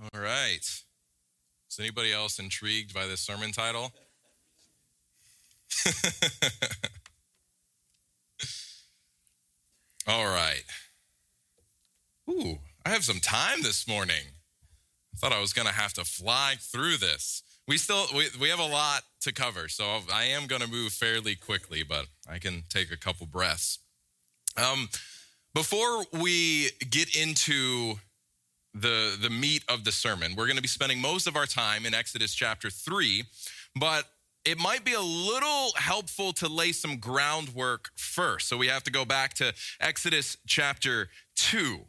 All right. Is anybody else intrigued by this sermon title? All right. Ooh, I have some time this morning. I thought I was going to have to fly through this. We still we, we have a lot to cover, so I am going to move fairly quickly, but I can take a couple breaths. Um, before we get into the the meat of the sermon, we're going to be spending most of our time in Exodus chapter 3, but it might be a little helpful to lay some groundwork first. So we have to go back to Exodus chapter 2.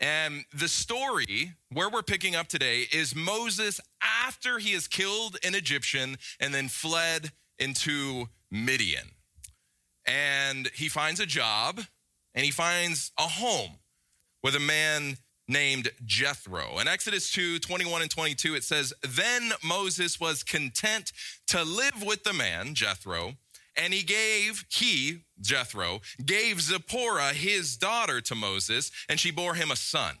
And the story where we're picking up today is Moses after he has killed an Egyptian and then fled into Midian. And he finds a job and he finds a home with a man named Jethro. In Exodus 2 21 and 22, it says, Then Moses was content to live with the man, Jethro, and he gave, he, Jethro, gave Zipporah his daughter to Moses, and she bore him a son.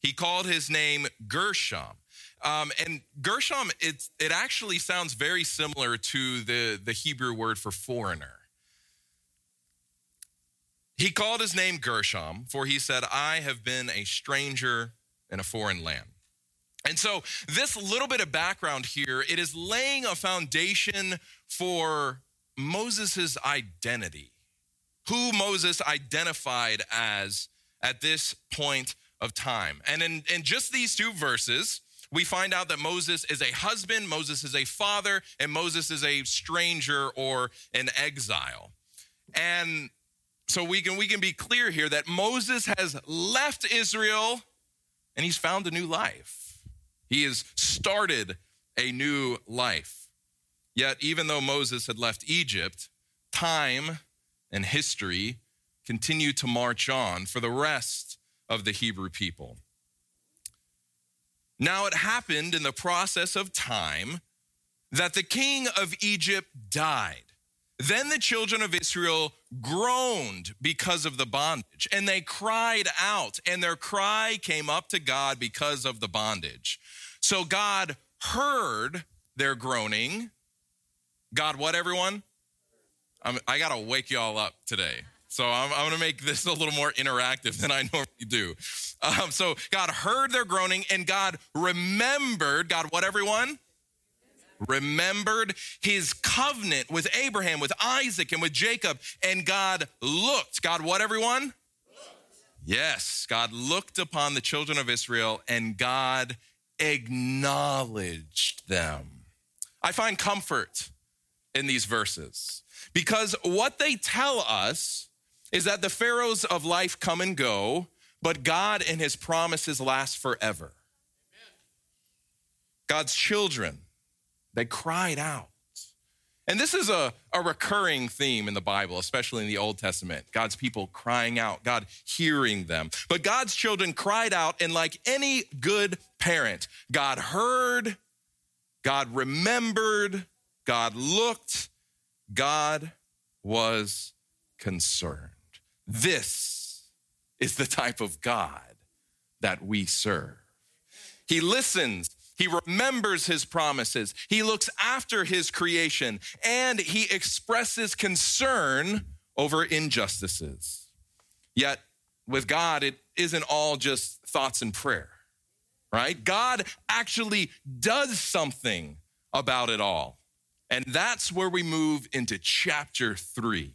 He called his name Gershom. Um, and Gershom, it, it actually sounds very similar to the, the Hebrew word for foreigner. He called his name Gershom, for he said, I have been a stranger in a foreign land. And so, this little bit of background here, it is laying a foundation for Moses' identity, who Moses identified as at this point of time. And in, in just these two verses, we find out that Moses is a husband, Moses is a father, and Moses is a stranger or an exile. And so we can we can be clear here that Moses has left Israel and he's found a new life. He has started a new life. Yet even though Moses had left Egypt, time and history continue to march on for the rest of the Hebrew people. Now it happened in the process of time that the king of Egypt died. Then the children of Israel groaned because of the bondage, and they cried out, and their cry came up to God because of the bondage. So God heard their groaning. God, what, everyone? I'm, i got to wake you all up today. So I'm, I'm going to make this a little more interactive than I normally do. Um, so God heard their groaning, and God remembered, God, what, everyone? Remembered his covenant with Abraham, with Isaac, and with Jacob. And God looked. God, what, everyone? Yes, God looked upon the children of Israel and God acknowledged them. I find comfort in these verses because what they tell us is that the pharaohs of life come and go, but God and his promises last forever. God's children they cried out. And this is a, a recurring theme in the Bible, especially in the Old Testament. God's people crying out, God hearing them. But God's children cried out, and like any good parent, God heard, God remembered, God looked, God was concerned. This is the type of God that we serve. He listens he remembers his promises. He looks after his creation and he expresses concern over injustices. Yet with God, it isn't all just thoughts and prayer, right? God actually does something about it all. And that's where we move into chapter three.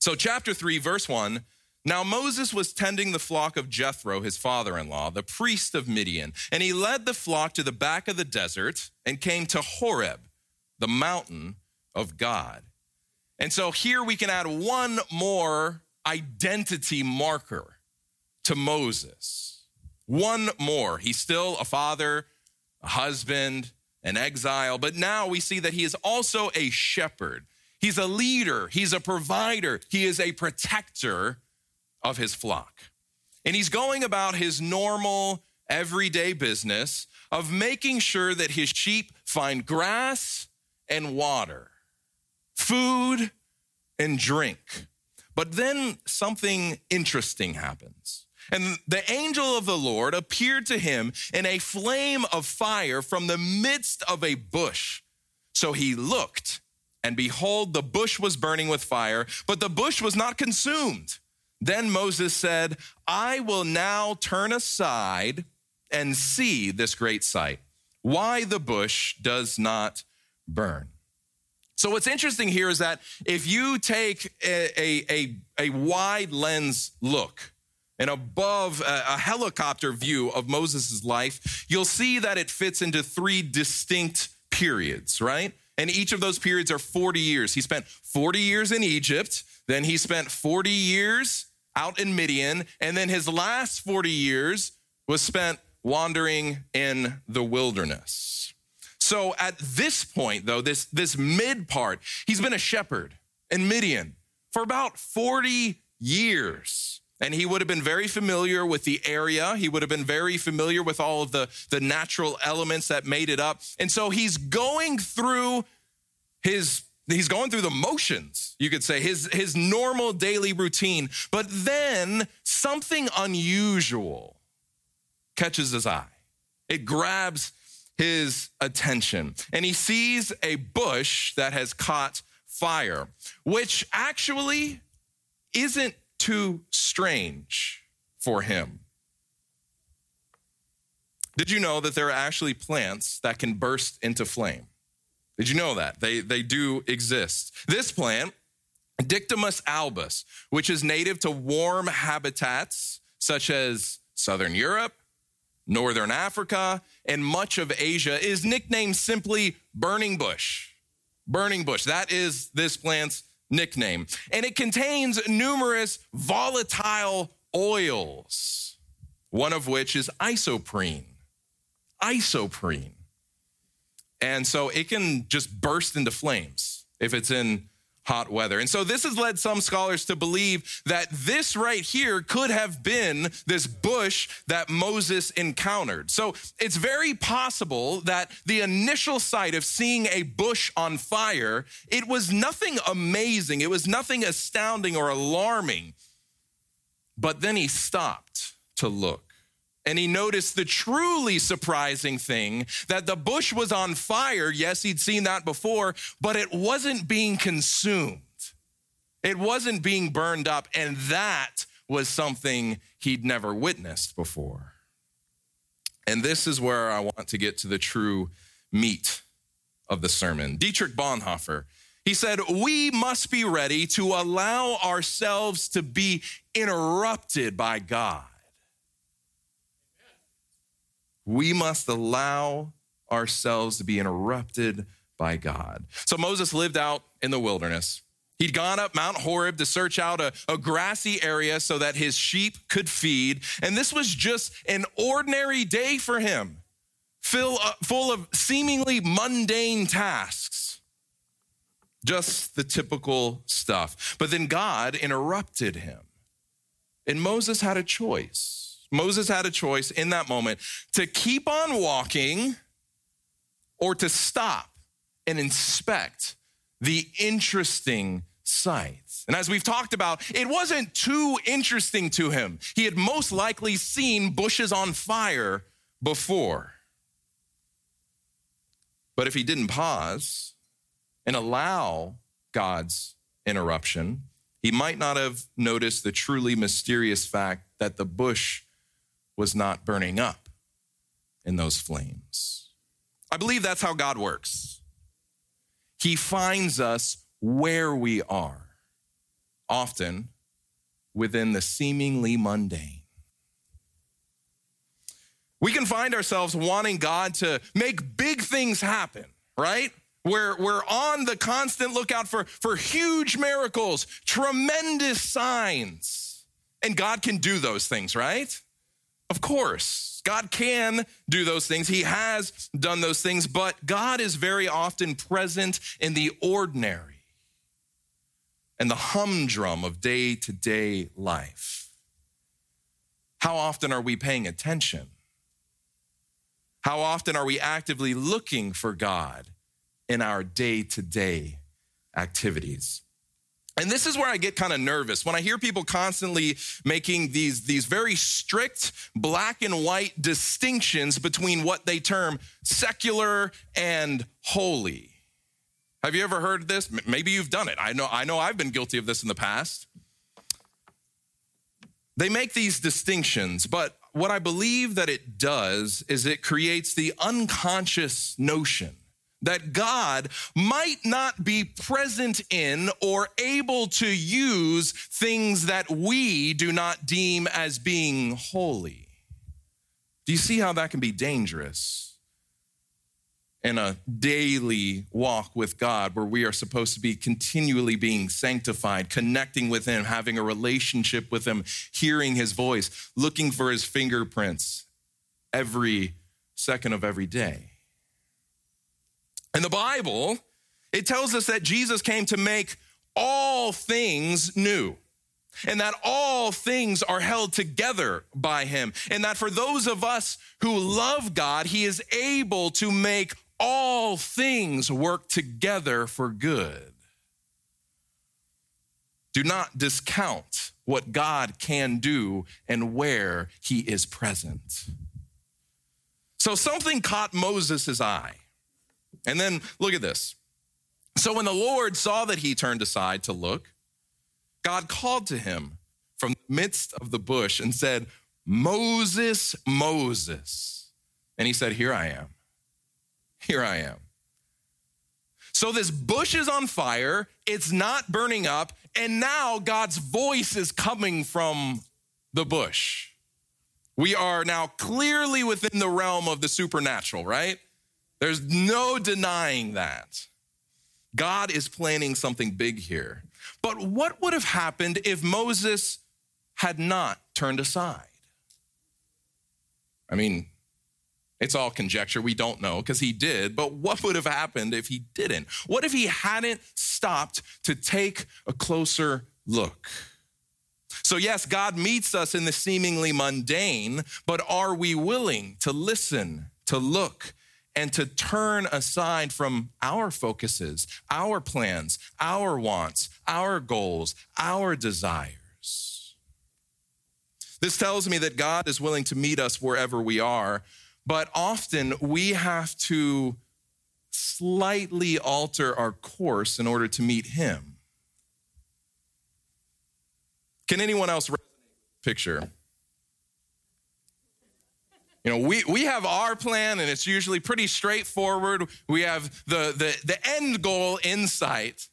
So, chapter three, verse one now Moses was tending the flock of Jethro, his father in law, the priest of Midian, and he led the flock to the back of the desert and came to Horeb, the mountain of God. And so here we can add one more identity marker to Moses. One more. He's still a father, a husband, an exile, but now we see that he is also a shepherd. He's a leader, he's a provider, he is a protector of his flock. And he's going about his normal, everyday business of making sure that his sheep find grass and water, food and drink. But then something interesting happens. And the angel of the Lord appeared to him in a flame of fire from the midst of a bush. So he looked, and behold, the bush was burning with fire, but the bush was not consumed. Then Moses said, I will now turn aside and see this great sight, why the bush does not burn. So, what's interesting here is that if you take a, a, a, wide lens look, and above uh, a, helicopter view of Moses' life, you'll see that it fits into three distinct periods, right? And each of those periods are 40 years. He spent 40 years in Egypt, then he spent 40 years out in Midian, and then his last 40 years was spent wandering in the wilderness. So at this point, though, this, this mid part, he's been a shepherd in Midian for about 40 years. And he would have been very familiar with the area. He would have been very familiar with all of the, the natural elements that made it up. And so he's going through his he's going through the motions, you could say, his, his normal daily routine. But then something unusual catches his eye. It grabs his attention. And he sees a bush that has caught fire, which actually isn't too strange for him. Did you know that there are actually plants that can burst into flame? Did you know that? They, they do exist. This plant, Dictamnus albus, which is native to warm habitats such as Southern Europe, Northern Africa, and much of Asia, is nicknamed simply burning bush. Burning bush. That is this plant's nickname. And it contains numerous volatile oils, one of which is isoprene. Isoprene. And so it can just burst into flames if it's in hot weather. And so this has led some scholars to believe that this right here could have been this bush that Moses encountered. So it's very possible that the initial sight of seeing a bush on fire, it was nothing amazing, it was nothing astounding or alarming. But then he stopped to look and he noticed the truly surprising thing that the bush was on fire. Yes, he'd seen that before, but it wasn't being consumed. It wasn't being burned up. And that was something he'd never witnessed before. And this is where I want to get to the true meat of the sermon. Dietrich Bonhoeffer, he said, We must be ready to allow ourselves to be interrupted by God we must allow ourselves to be interrupted by God. So Moses lived out in the wilderness. He'd gone up Mount Horeb to search out a, a, grassy area so that his sheep could feed. And this was just an ordinary day for him, full, uh, full of seemingly mundane tasks. Just the typical stuff. But then God interrupted him. And Moses had a choice. Moses had a choice in that moment to keep on walking or to stop and inspect the interesting sights. And as we've talked about, it wasn't too interesting to him. He had most likely seen bushes on fire before. But if he didn't pause and allow God's interruption, he might not have noticed the truly mysterious fact that the bush was not burning up in those flames. I believe that's how God works. He finds us where we are, often within the seemingly mundane. We can find ourselves wanting God to make big things happen, right? We're, we're on the constant lookout for, for huge miracles, tremendous signs. And God can do those things, right? Of course, God can do those things. He has done those things, but God is very often present in the ordinary and the humdrum of day to day life. How often are we paying attention? How often are we actively looking for God in our day to day activities? And this is where I get kind of nervous when I hear people constantly making these, these very strict black and white distinctions between what they term secular and holy. Have you ever heard this? Maybe you've done it. I know, I know I've been guilty of this in the past. They make these distinctions, but what I believe that it does is it creates the unconscious notion that God might not be present in or able to use things that we do not deem as being holy. Do you see how that can be dangerous? in a daily walk with God where we are supposed to be continually being sanctified, connecting with Him, having a relationship with Him, hearing His voice, looking for His fingerprints every second of every day. In the Bible, it tells us that Jesus came to make all things new. And that all things are held together by him. And that for those of us who love God, he is able to make all things work together for good. Do not discount what God can do and where he is present. So something caught Moses' eye. And then look at this. So when the Lord saw that he turned aside to look, God called to him from the midst of the bush and said, Moses, Moses. And he said, Here I am. Here I am. So this bush is on fire, it's not burning up, and now God's voice is coming from the bush. We are now clearly within the realm of the supernatural, right? There's no denying that. God is planning something big here. But what would have happened if Moses had not turned aside? I mean, it's all conjecture. We don't know because he did. But what would have happened if he didn't? What if he hadn't stopped to take a closer look? So, yes, God meets us in the seemingly mundane, but are we willing to listen, to look, and to turn aside from our focuses, our plans, our wants, our goals, our desires? This tells me that God is willing to meet us wherever we are, but often we have to slightly alter our course in order to meet Him. Can anyone else picture? You know, we, we have our plan and it's usually pretty straightforward. We have the, the, the end goal in sight.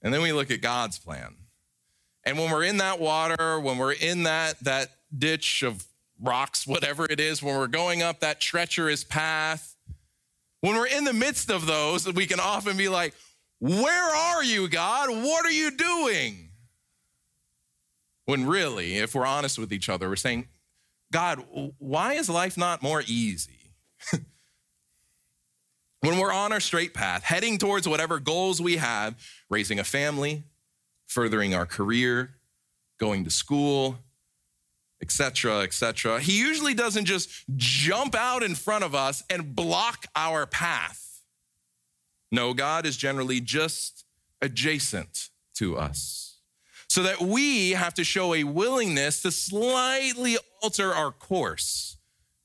And then we look at God's plan. And when we're in that water, when we're in that, that ditch of rocks, whatever it is, when we're going up that treacherous path, when we're in the midst of those, we can often be like, Where are you, God? What are you doing? When really, if we're honest with each other, we're saying, God, why is life not more easy? when we're on our straight path, heading towards whatever goals we have, raising a family, furthering our career, going to school, etc., etc., he usually doesn't just jump out in front of us and block our path. No, God is generally just adjacent to us so that we have to show a willingness to slightly alter our course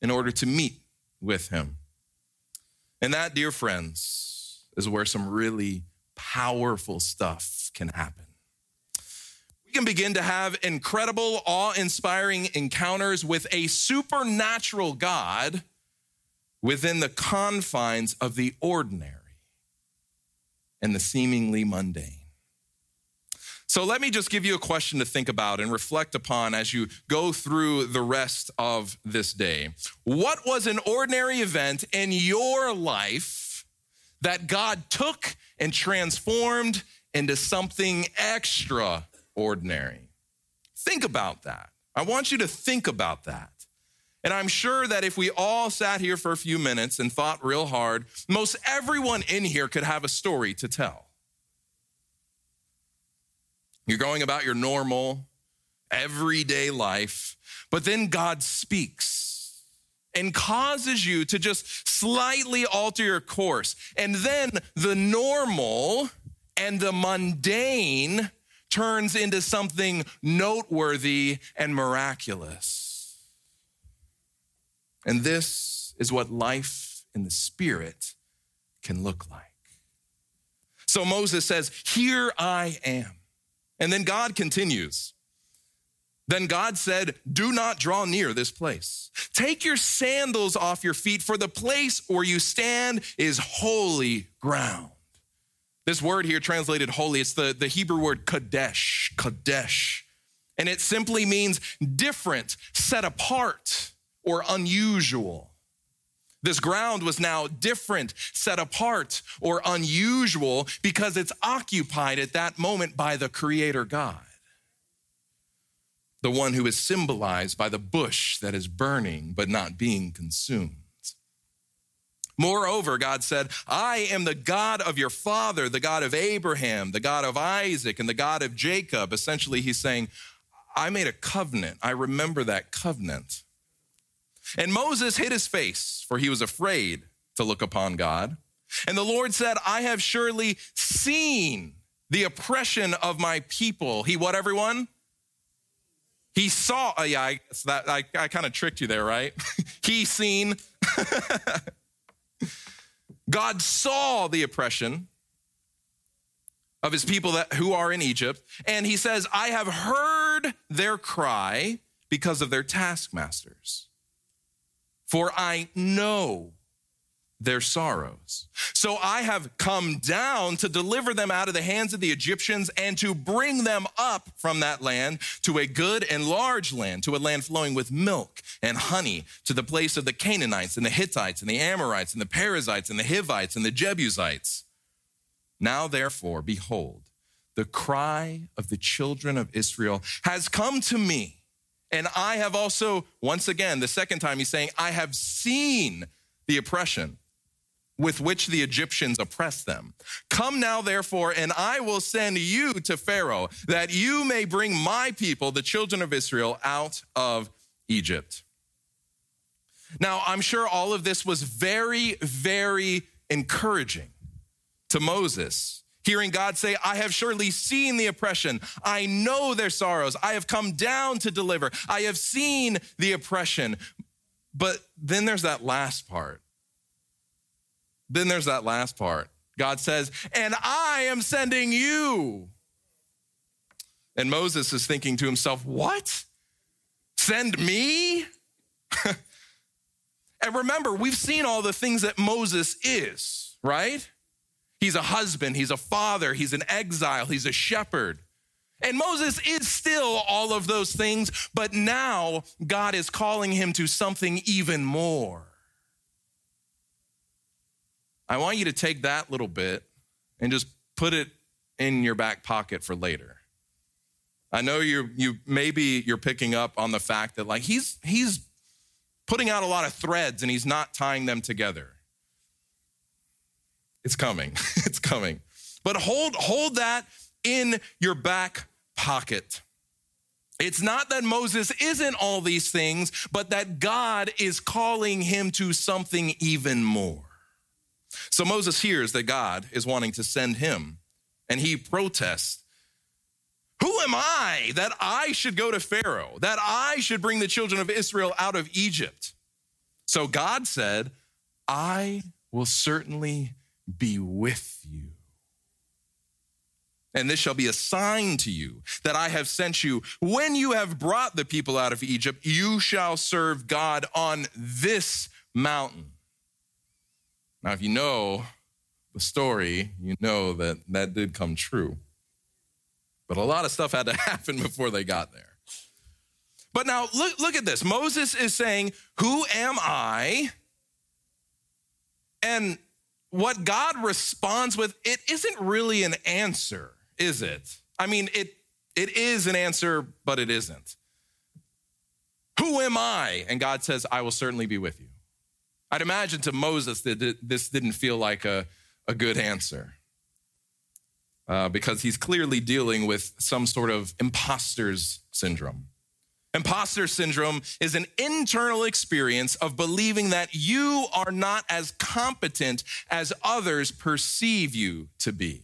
in order to meet with him. And that, dear friends, is where some really powerful stuff can happen. We can begin to have incredible, awe inspiring encounters with a supernatural God within the confines of the ordinary and the seemingly mundane. So let me just give you a question to think about and reflect upon as you go through the rest of this day. What was an ordinary event in your life that God took and transformed into something extraordinary? Think about that. I want you to think about that. And I'm sure that if we all sat here for a few minutes and thought real hard, most everyone in here could have a story to tell. You're going about your normal, everyday life, but then God speaks and causes you to just slightly alter your course. And then the normal and the mundane turns into something noteworthy and miraculous. And this is what life in the Spirit can look like. So Moses says, Here I am. And then God continues. Then God said, Do not draw near this place. Take your sandals off your feet, for the place where you stand is holy ground. This word here translated holy, it's the, the Hebrew word kadesh, kadesh. And it simply means different, set apart, or unusual. This ground was now different, set apart, or unusual because it's occupied at that moment by the Creator God the one who is symbolized by the bush that is burning but not being consumed. Moreover, God said, I am the God of your father, the God of Abraham, the God of Isaac, and the God of Jacob. Essentially, he's saying, I made a covenant. I remember that covenant. And Moses hid his face, for he was afraid to look upon God. And the Lord said, I have surely seen the oppression of my people. He, what, everyone? He saw, uh, yeah, I, that, I, I kind of tricked you there, right? he seen. God saw the oppression of his people that, who are in Egypt, and he says, I have heard their cry because of their taskmasters. For I know their sorrows. So I have come down to deliver them out of the hands of the Egyptians and to bring them up from that land to a good and large land, to a land flowing with milk and honey, to the place of the Canaanites and the Hittites and the Amorites and the Perizzites and the Hivites and the Jebusites. Now, therefore, behold, the cry of the children of Israel has come to me. And I have also, once again, the second time he's saying, I have seen the oppression with which the Egyptians oppressed them. Come now, therefore, and I will send you to Pharaoh, that you may bring my people, the children of Israel, out of Egypt. Now, I'm sure all of this was very, very encouraging to Moses. Hearing God say, I have surely seen the oppression. I know their sorrows. I have come down to deliver. I have seen the oppression. But then there's that last part then there's that last part. God says, and I am sending you. And Moses is thinking to himself, what? Send me? and remember, we've seen all the things that Moses is, right? He's a husband, he's a father, he's an exile, he's a shepherd. And Moses is still all of those things, but now God is calling him to something even more. I want you to take that little bit and just put it in your back pocket for later. I know you you maybe you're picking up on the fact that like he's he's putting out a lot of threads and he's not tying them together. It's coming. it's coming. But hold hold that in your back pocket. It's not that Moses isn't all these things, but that God is calling him to something even more. So Moses hears that God is wanting to send him, and he protests. Who am I that I should go to Pharaoh, that I should bring the children of Israel out of Egypt? So God said, I will certainly be with you. And this shall be a sign to you that I have sent you. When you have brought the people out of Egypt, you shall serve God on this mountain. Now, if you know the story, you know that that did come true. But a lot of stuff had to happen before they got there. But now look, look at this. Moses is saying, Who am I? And what God responds with, it isn't really an answer, is it? I mean, it, it is an answer, but it isn't. Who am I? And God says, I will certainly be with you. I'd imagine to Moses that this didn't feel like a, a good answer uh, because he's clearly dealing with some sort of imposter's syndrome. Imposter syndrome is an internal experience of believing that you are not as competent as others perceive you to be.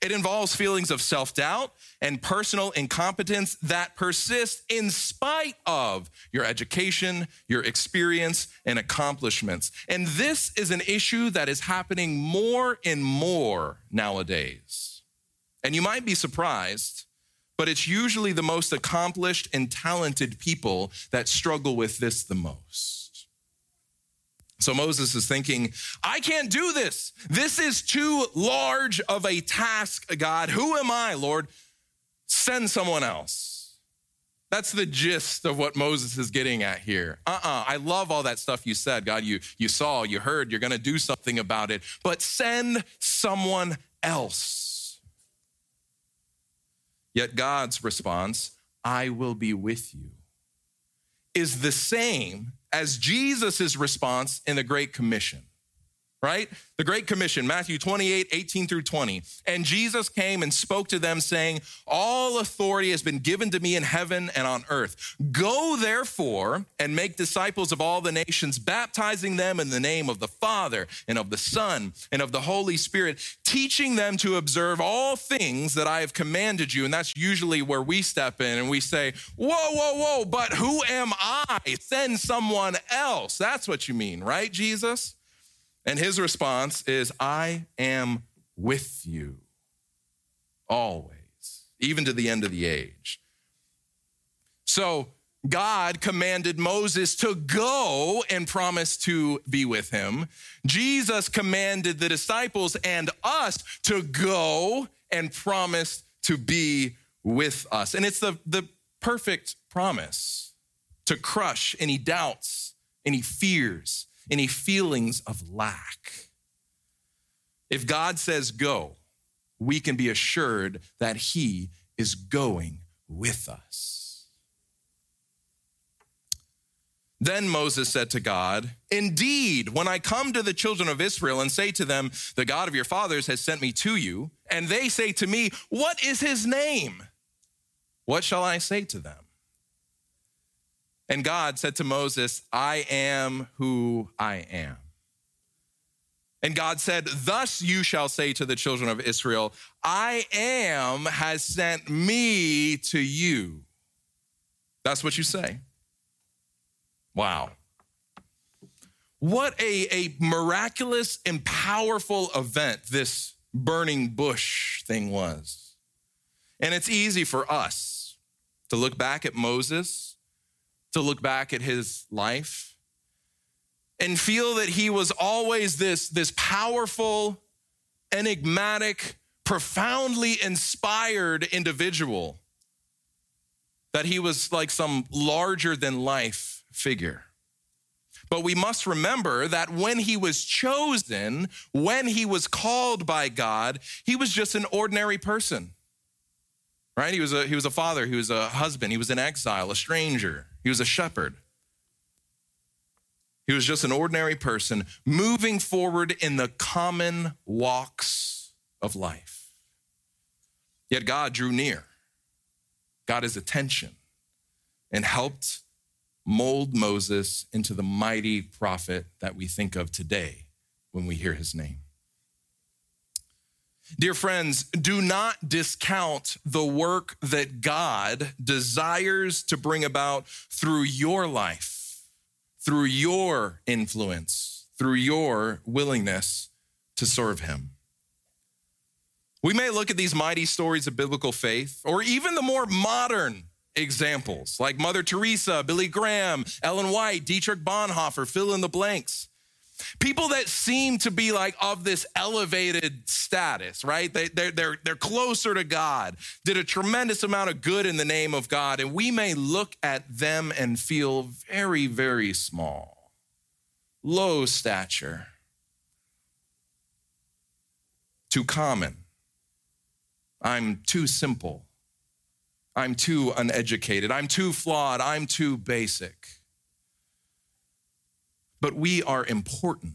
It involves feelings of self doubt and personal incompetence that persist in spite of your education, your experience, and accomplishments. And this is an issue that is happening more and more nowadays. And you might be surprised, but it's usually the most accomplished and talented people that struggle with this the most. So Moses is thinking, I can't do this. This is too large of a task, God. Who am I, Lord? Send someone else. That's the gist of what Moses is getting at here. Uh uh I love all that stuff you said, God. You, you saw, you heard, you're going to do something about it, but send someone else. Yet God's response, I will be with you, is the same as Jesus' response in the Great Commission, right? The Great Commission, Matthew 28, 18 through 20. And Jesus came and spoke to them, saying, All authority has been given to me in heaven and on earth. Go therefore and make disciples of all the nations, baptizing them in the name of the Father and of the Son and of the Holy Spirit, teaching them to observe all things that I have commanded you. And that's usually where we step in and we say, Whoa, whoa, whoa, but who am I? Send someone else. That's what you mean, right, Jesus? And his response is, I am with you always, even to the end of the age. So God commanded Moses to go and promise to be with him. Jesus commanded the disciples and us to go and promise to be with us. And it's the, the perfect promise to crush any doubts, any fears, any feelings of lack. If God says go, we can be assured that He is going with us. Then Moses said to God, Indeed, when I come to the children of Israel and say to them, The God of your fathers has sent me to you, and they say to me, What is his name? What shall I say to them? And God said to Moses, I am who I am. And God said, Thus you shall say to the children of Israel, I am has sent me to you. That's what you say. Wow. What a, a miraculous and powerful event this burning bush thing was. And it's easy for us to look back at Moses to look back at his life and feel that he was always this, this powerful, enigmatic, profoundly inspired individual, that he was like some larger than life figure. But we must remember that when he was chosen, when he was called by God, he was just an ordinary person. Right? He was a he was a father, he was a husband, he was an exile, a stranger. He was a shepherd. He was just an ordinary person moving forward in the common walks of life. Yet God drew near, got his attention, and helped mold Moses into the mighty prophet that we think of today when we hear his name. Dear friends, do not discount the work that God desires to bring about through your life, through your influence, through your willingness to serve Him. We may look at these mighty stories of biblical faith, or even the more modern examples like Mother Teresa, Billy Graham, Ellen White, Dietrich Bonhoeffer, fill in the blanks. People that seem to be like of this elevated status, right? They, they're, they're, they're closer to God, did a tremendous amount of good in the name of God. And we may look at them and feel very, very small, low stature, too common. I'm too simple. I'm too uneducated. I'm too flawed. I'm too basic but we are important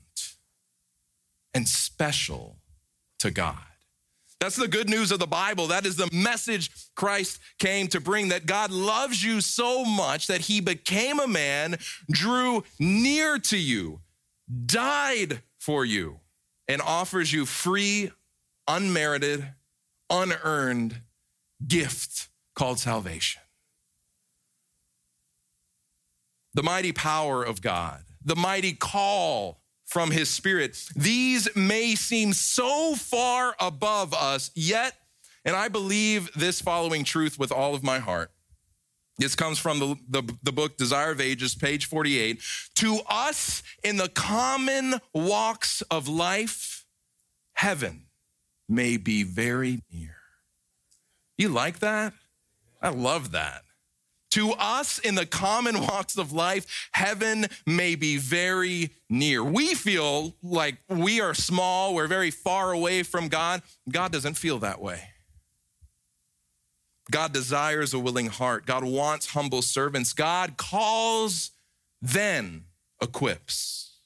and special to God. That's the good news of the Bible. That is the message Christ came to bring that God loves you so much that he became a man, drew near to you, died for you, and offers you free, unmerited, unearned gift called salvation. The mighty power of God, the mighty call from his spirit, these may seem so far above us, yet, and I believe this following truth with all of my heart. This comes from the, the, the, book Desire of Ages, page 48. To us in the common walks of life, heaven may be very near. You like that? I love that. To us in the common walks of life, heaven may be very near. We feel like we are small, we're very far away from God. God doesn't feel that way. God desires a willing heart. God wants humble servants. God calls, then equips.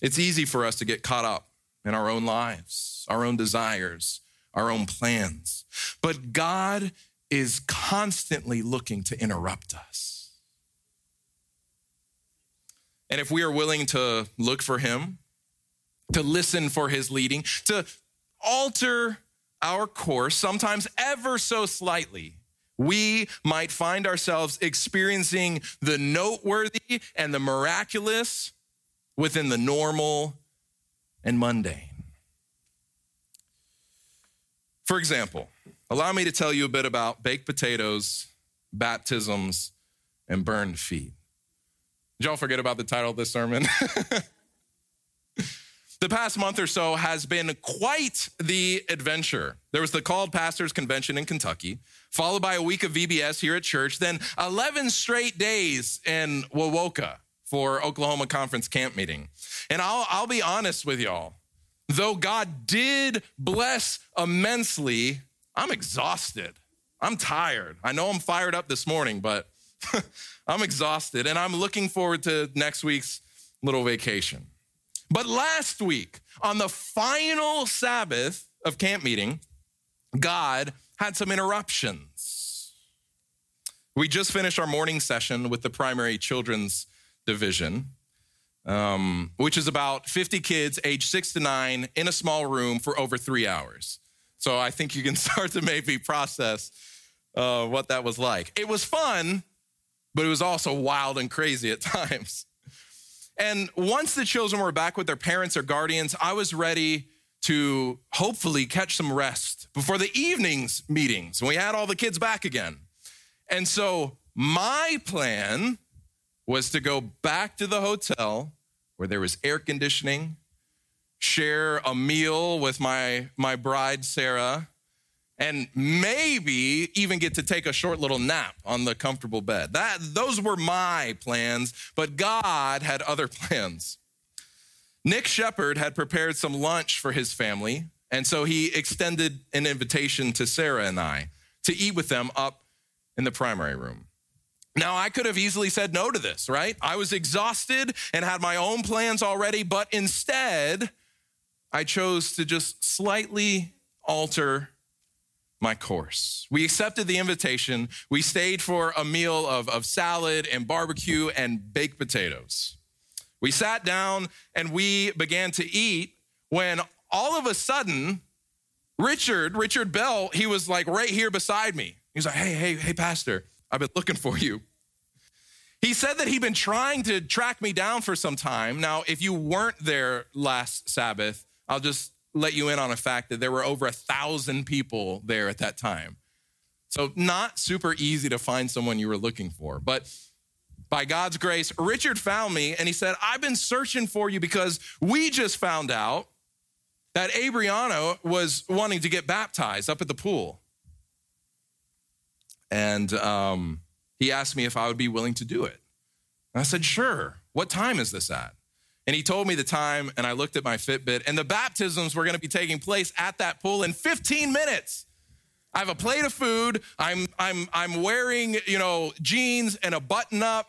It's easy for us to get caught up in our own lives, our own desires, our own plans. But God is constantly looking to interrupt us. And if we are willing to look for Him, to listen for His leading, to alter our course, sometimes ever so slightly, we might find ourselves experiencing the noteworthy and the miraculous within the normal and mundane. For example, allow me to tell you a bit about baked potatoes, baptisms, and burned feet. Did y'all forget about the title of this sermon? the past month or so has been quite the adventure. There was the Called Pastors Convention in Kentucky, followed by a week of VBS here at church, then 11 straight days in Wewoka for Oklahoma Conference camp meeting. And I'll, I'll be honest with y'all. Though God did bless immensely, I'm exhausted. I'm tired. I know I'm fired up this morning, but I'm exhausted and I'm looking forward to next week's little vacation. But last week, on the final Sabbath of camp meeting, God had some interruptions. We just finished our morning session with the primary children's division um, which is about 50 kids aged six to nine in a small room for over three hours. So I think you can start to maybe process uh, what that was like. It was fun, but it was also wild and crazy at times. And once the children were back with their parents or guardians, I was ready to hopefully catch some rest before the evening's meetings when we had all the kids back again. And so my plan was to go back to the hotel where there was air conditioning, share a meal with my, my bride, Sarah, and maybe even get to take a short little nap on the comfortable bed. That, those were my plans, but God had other plans. Nick Shepard had prepared some lunch for his family, and so he extended an invitation to Sarah and I to eat with them up in the primary room. Now, I could have easily said no to this, right? I was exhausted and had my own plans already, but instead, I chose to just slightly alter my course. We accepted the invitation. We stayed for a meal of, of salad and barbecue and baked potatoes. We sat down and we began to eat when all of a sudden, Richard, Richard Bell, he was like right here beside me. He was like, hey, hey, hey, Pastor. I've been looking for you. He said that he'd been trying to track me down for some time. Now, if you weren't there last Sabbath, I'll just let you in on a fact that there were over a thousand people there at that time. So, not super easy to find someone you were looking for. But by God's grace, Richard found me and he said, I've been searching for you because we just found out that Abriano was wanting to get baptized up at the pool. And um, he asked me if I would be willing to do it. And I said, sure. What time is this at? And he told me the time, and I looked at my Fitbit, and the baptisms were going to be taking place at that pool in 15 minutes. I have a plate of food. I'm, I'm, I'm wearing, you know, jeans and a button up.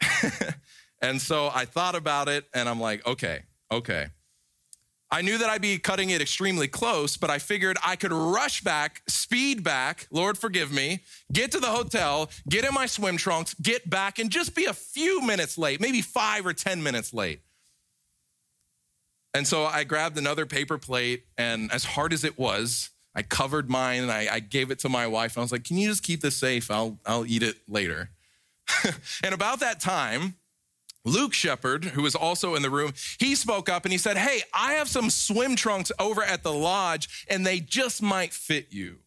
and so I thought about it, and I'm like, okay, okay. I knew that I'd be cutting it extremely close, but I figured I could rush back, speed back, Lord forgive me, get to the hotel, get in my swim trunks, get back, and just be a few minutes late, maybe five or 10 minutes late. And so I grabbed another paper plate, and as hard as it was, I covered mine and I, I gave it to my wife. And I was like, Can you just keep this safe? I'll, I'll eat it later. and about that time, Luke Shepard, who was also in the room, he spoke up and he said, Hey, I have some swim trunks over at the lodge and they just might fit you.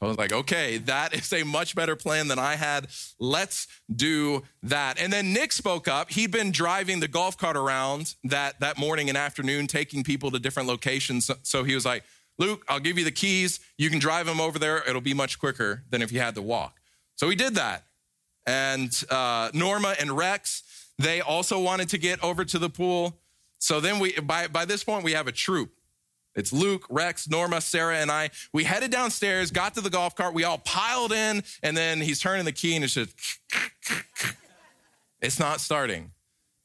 So I was like, okay, that is a much better plan than I had. Let's do that. And then Nick spoke up. He'd been driving the golf cart around that, that morning and afternoon, taking people to different locations. So he was like, Luke, I'll give you the keys. You can drive them over there. It'll be much quicker than if you had to walk. So he did that. And uh, Norma and Rex, they also wanted to get over to the pool. So then we, by, by this point, we have a troop. It's Luke, Rex, Norma, Sarah, and I. We headed downstairs, got to the golf cart. We all piled in, and then he's turning the key, and it's just, it's not starting.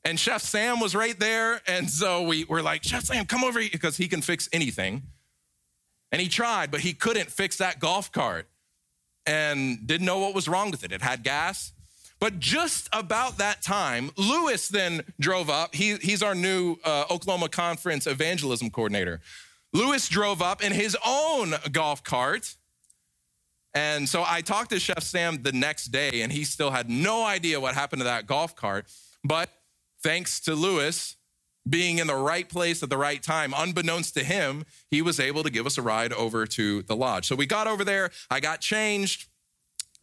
And Chef Sam was right there. And so we were like, Chef Sam, come over here, because he can fix anything. And he tried, but he couldn't fix that golf cart and didn't know what was wrong with it. It had gas. But just about that time, Lewis then drove up. He, he's our new uh, Oklahoma Conference evangelism coordinator. Lewis drove up in his own golf cart. And so I talked to Chef Sam the next day, and he still had no idea what happened to that golf cart. But thanks to Lewis being in the right place at the right time, unbeknownst to him, he was able to give us a ride over to the lodge. So we got over there, I got changed,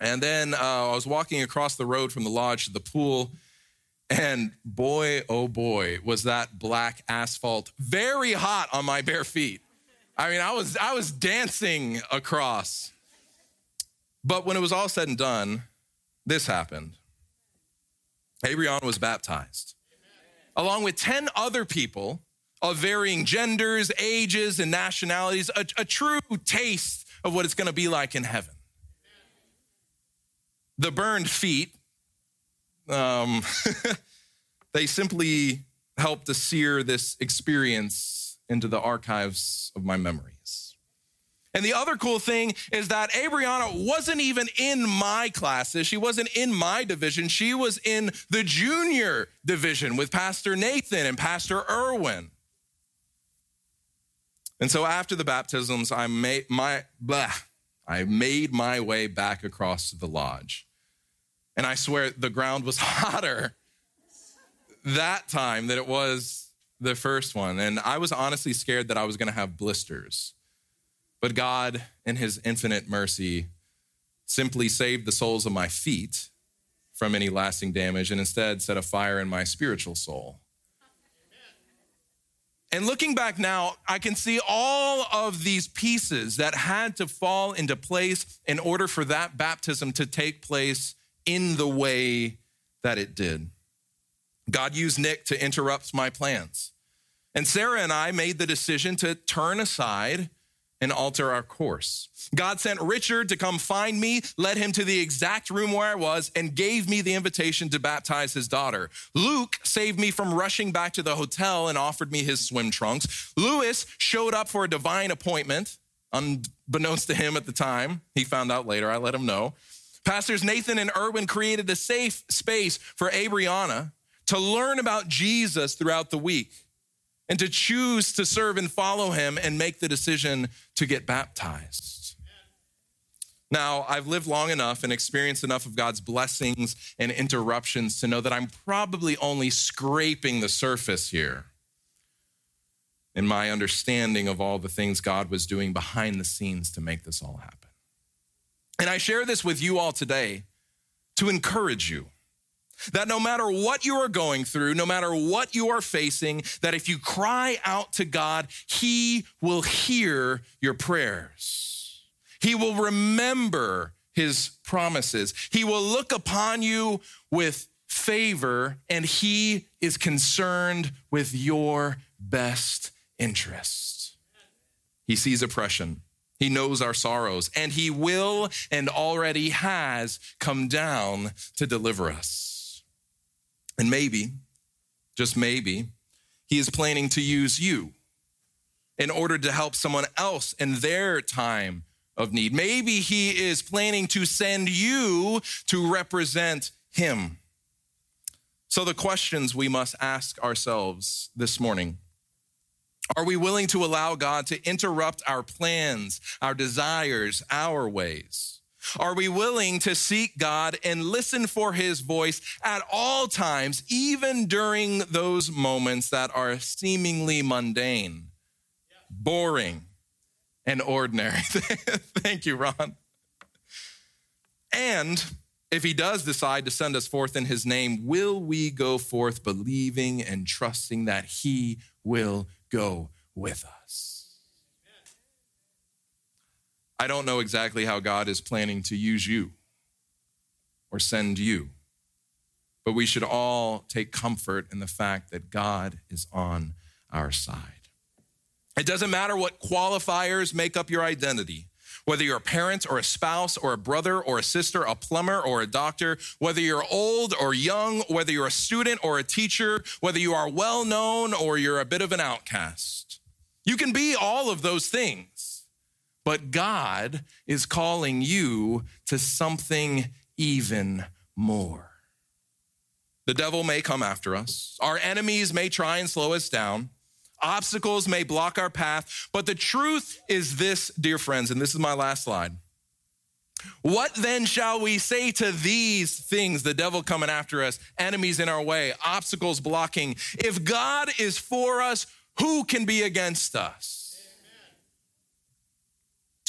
and then uh, I was walking across the road from the lodge to the pool. And boy, oh boy, was that black asphalt very hot on my bare feet. I mean, I was I was dancing across. But when it was all said and done, this happened. Abriana was baptized, along with 10 other people of varying genders, ages, and nationalities, a, a true taste of what it's gonna be like in heaven. The burned feet um, they simply help to sear this experience into the archives of my memories. And the other cool thing is that Abriana wasn't even in my classes. She wasn't in my division. She was in the junior division with Pastor Nathan and Pastor Irwin. And so after the baptisms, I made my blah, I made my way back across to the lodge. And I swear the ground was hotter that time than it was the first one. And I was honestly scared that I was going to have blisters. But God, in his infinite mercy, simply saved the soles of my feet from any lasting damage and instead set a fire in my spiritual soul. And looking back now, I can see all of these pieces that had to fall into place in order for that baptism to take place in the way that it did. God used Nick to interrupt my plans. And Sarah and I made the decision to turn aside and alter our course. God sent Richard to come find me, led him to the exact room where I was, and gave me the invitation to baptize his daughter. Luke saved me from rushing back to the hotel and offered me his swim trunks. Lewis showed up for a divine appointment, unbeknownst to him at the time. He found out later, I let him know. Pastors Nathan and Irwin created a safe space for Abriana to learn about Jesus throughout the week and to choose to serve and follow him and make the decision to get baptized. Now, I've lived long enough and experienced enough of God's blessings and interruptions to know that I'm probably only scraping the surface here in my understanding of all the things God was doing behind the scenes to make this all happen. And I share this with you all today to encourage you that no matter what you are going through, no matter what you are facing, that if you cry out to God, He will hear your prayers. He will remember His promises. He will look upon you with favor, and He is concerned with your best interest. He sees oppression. He knows our sorrows, and He will and already has come down to deliver us. And maybe, just maybe, He is planning to use you in order to help someone else in their time of need. Maybe He is planning to send you to represent Him. So, the questions we must ask ourselves this morning Are we willing to allow God to interrupt our plans, our desires, our ways? Are we willing to seek God and listen for his voice at all times, even during those moments that are seemingly mundane, boring, and ordinary? Thank you, Ron. And if he does decide to send us forth in his name, will we go forth believing and trusting that he will go with us? I don't know exactly how God is planning to use you or send you, but we should all take comfort in the fact that God is on our side. It doesn't matter what qualifiers make up your identity. Whether you're a parent or a spouse or a brother or a sister, a plumber or a doctor, whether you're old or young, whether you're a student or a teacher, whether you are well known or you're a bit of an outcast. You can be all of those things, but God is calling you to something even more. The devil may come after us. Our enemies may try and slow us down. Obstacles may block our path, but the truth is this, dear friends, and this is my last slide. What then shall we say to these things, the devil coming after us, enemies in our way, obstacles blocking? If God is for us, who can be against us?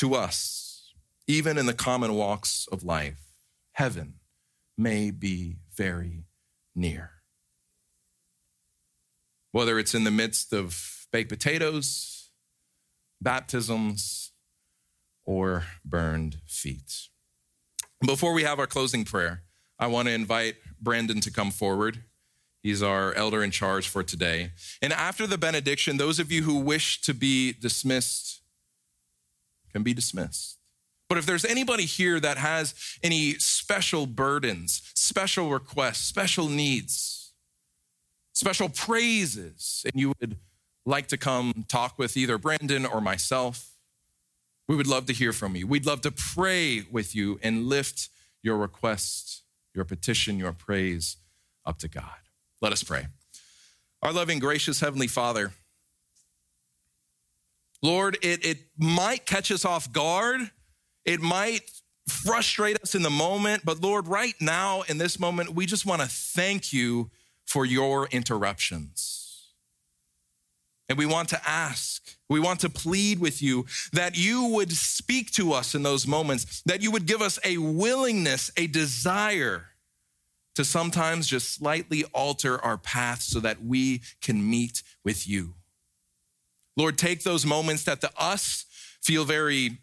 To us, even in the common walks of life, heaven may be very near whether it's in the midst of baked potatoes, baptisms, or burned feet. Before we have our closing prayer, I want to invite Brandon to come forward. He's our elder in charge for today. And after the benediction, those of you who wish to be dismissed can be dismissed. But if there's anybody here that has any special burdens, special requests, special needs, special praises, and you would like to come talk with either Brandon or myself, we would love to hear from you. We'd love to pray with you and lift your request, your petition, your praise up to God. Let us pray. Our loving, gracious Heavenly Father, Lord, it, it might catch us off guard. It might frustrate us in the moment. But Lord, right now, in this moment, we just want to thank you for your interruptions. And we want to ask, we want to plead with you that you would speak to us in those moments, that you would give us a willingness, a desire to sometimes just slightly alter our path so that we can meet with you. Lord, take those moments that to us feel very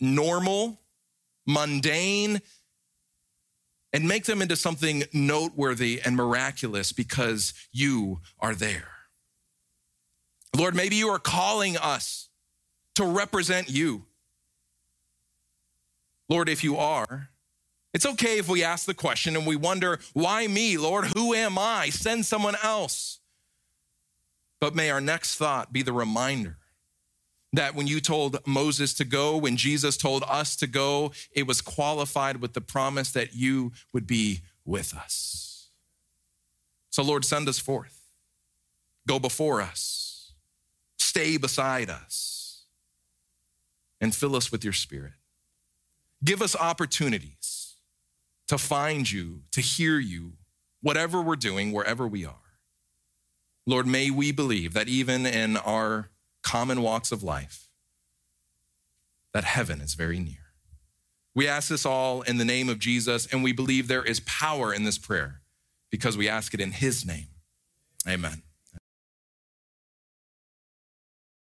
normal, mundane, and make them into something noteworthy and miraculous because you are there. Lord, maybe you are calling us to represent you. Lord, if you are, it's okay if we ask the question and we wonder, why me, Lord? Who am I? Send someone else. But may our next thought be the reminder that when you told Moses to go, when Jesus told us to go, it was qualified with the promise that you would be with us. So, Lord, send us forth. Go before us. Stay beside us. And fill us with your spirit. Give us opportunities to find you, to hear you, whatever we're doing, wherever we are. Lord, may we believe that even in our common walks of life, that heaven is very near. We ask this all in the name of Jesus, and we believe there is power in this prayer because we ask it in his name. Amen.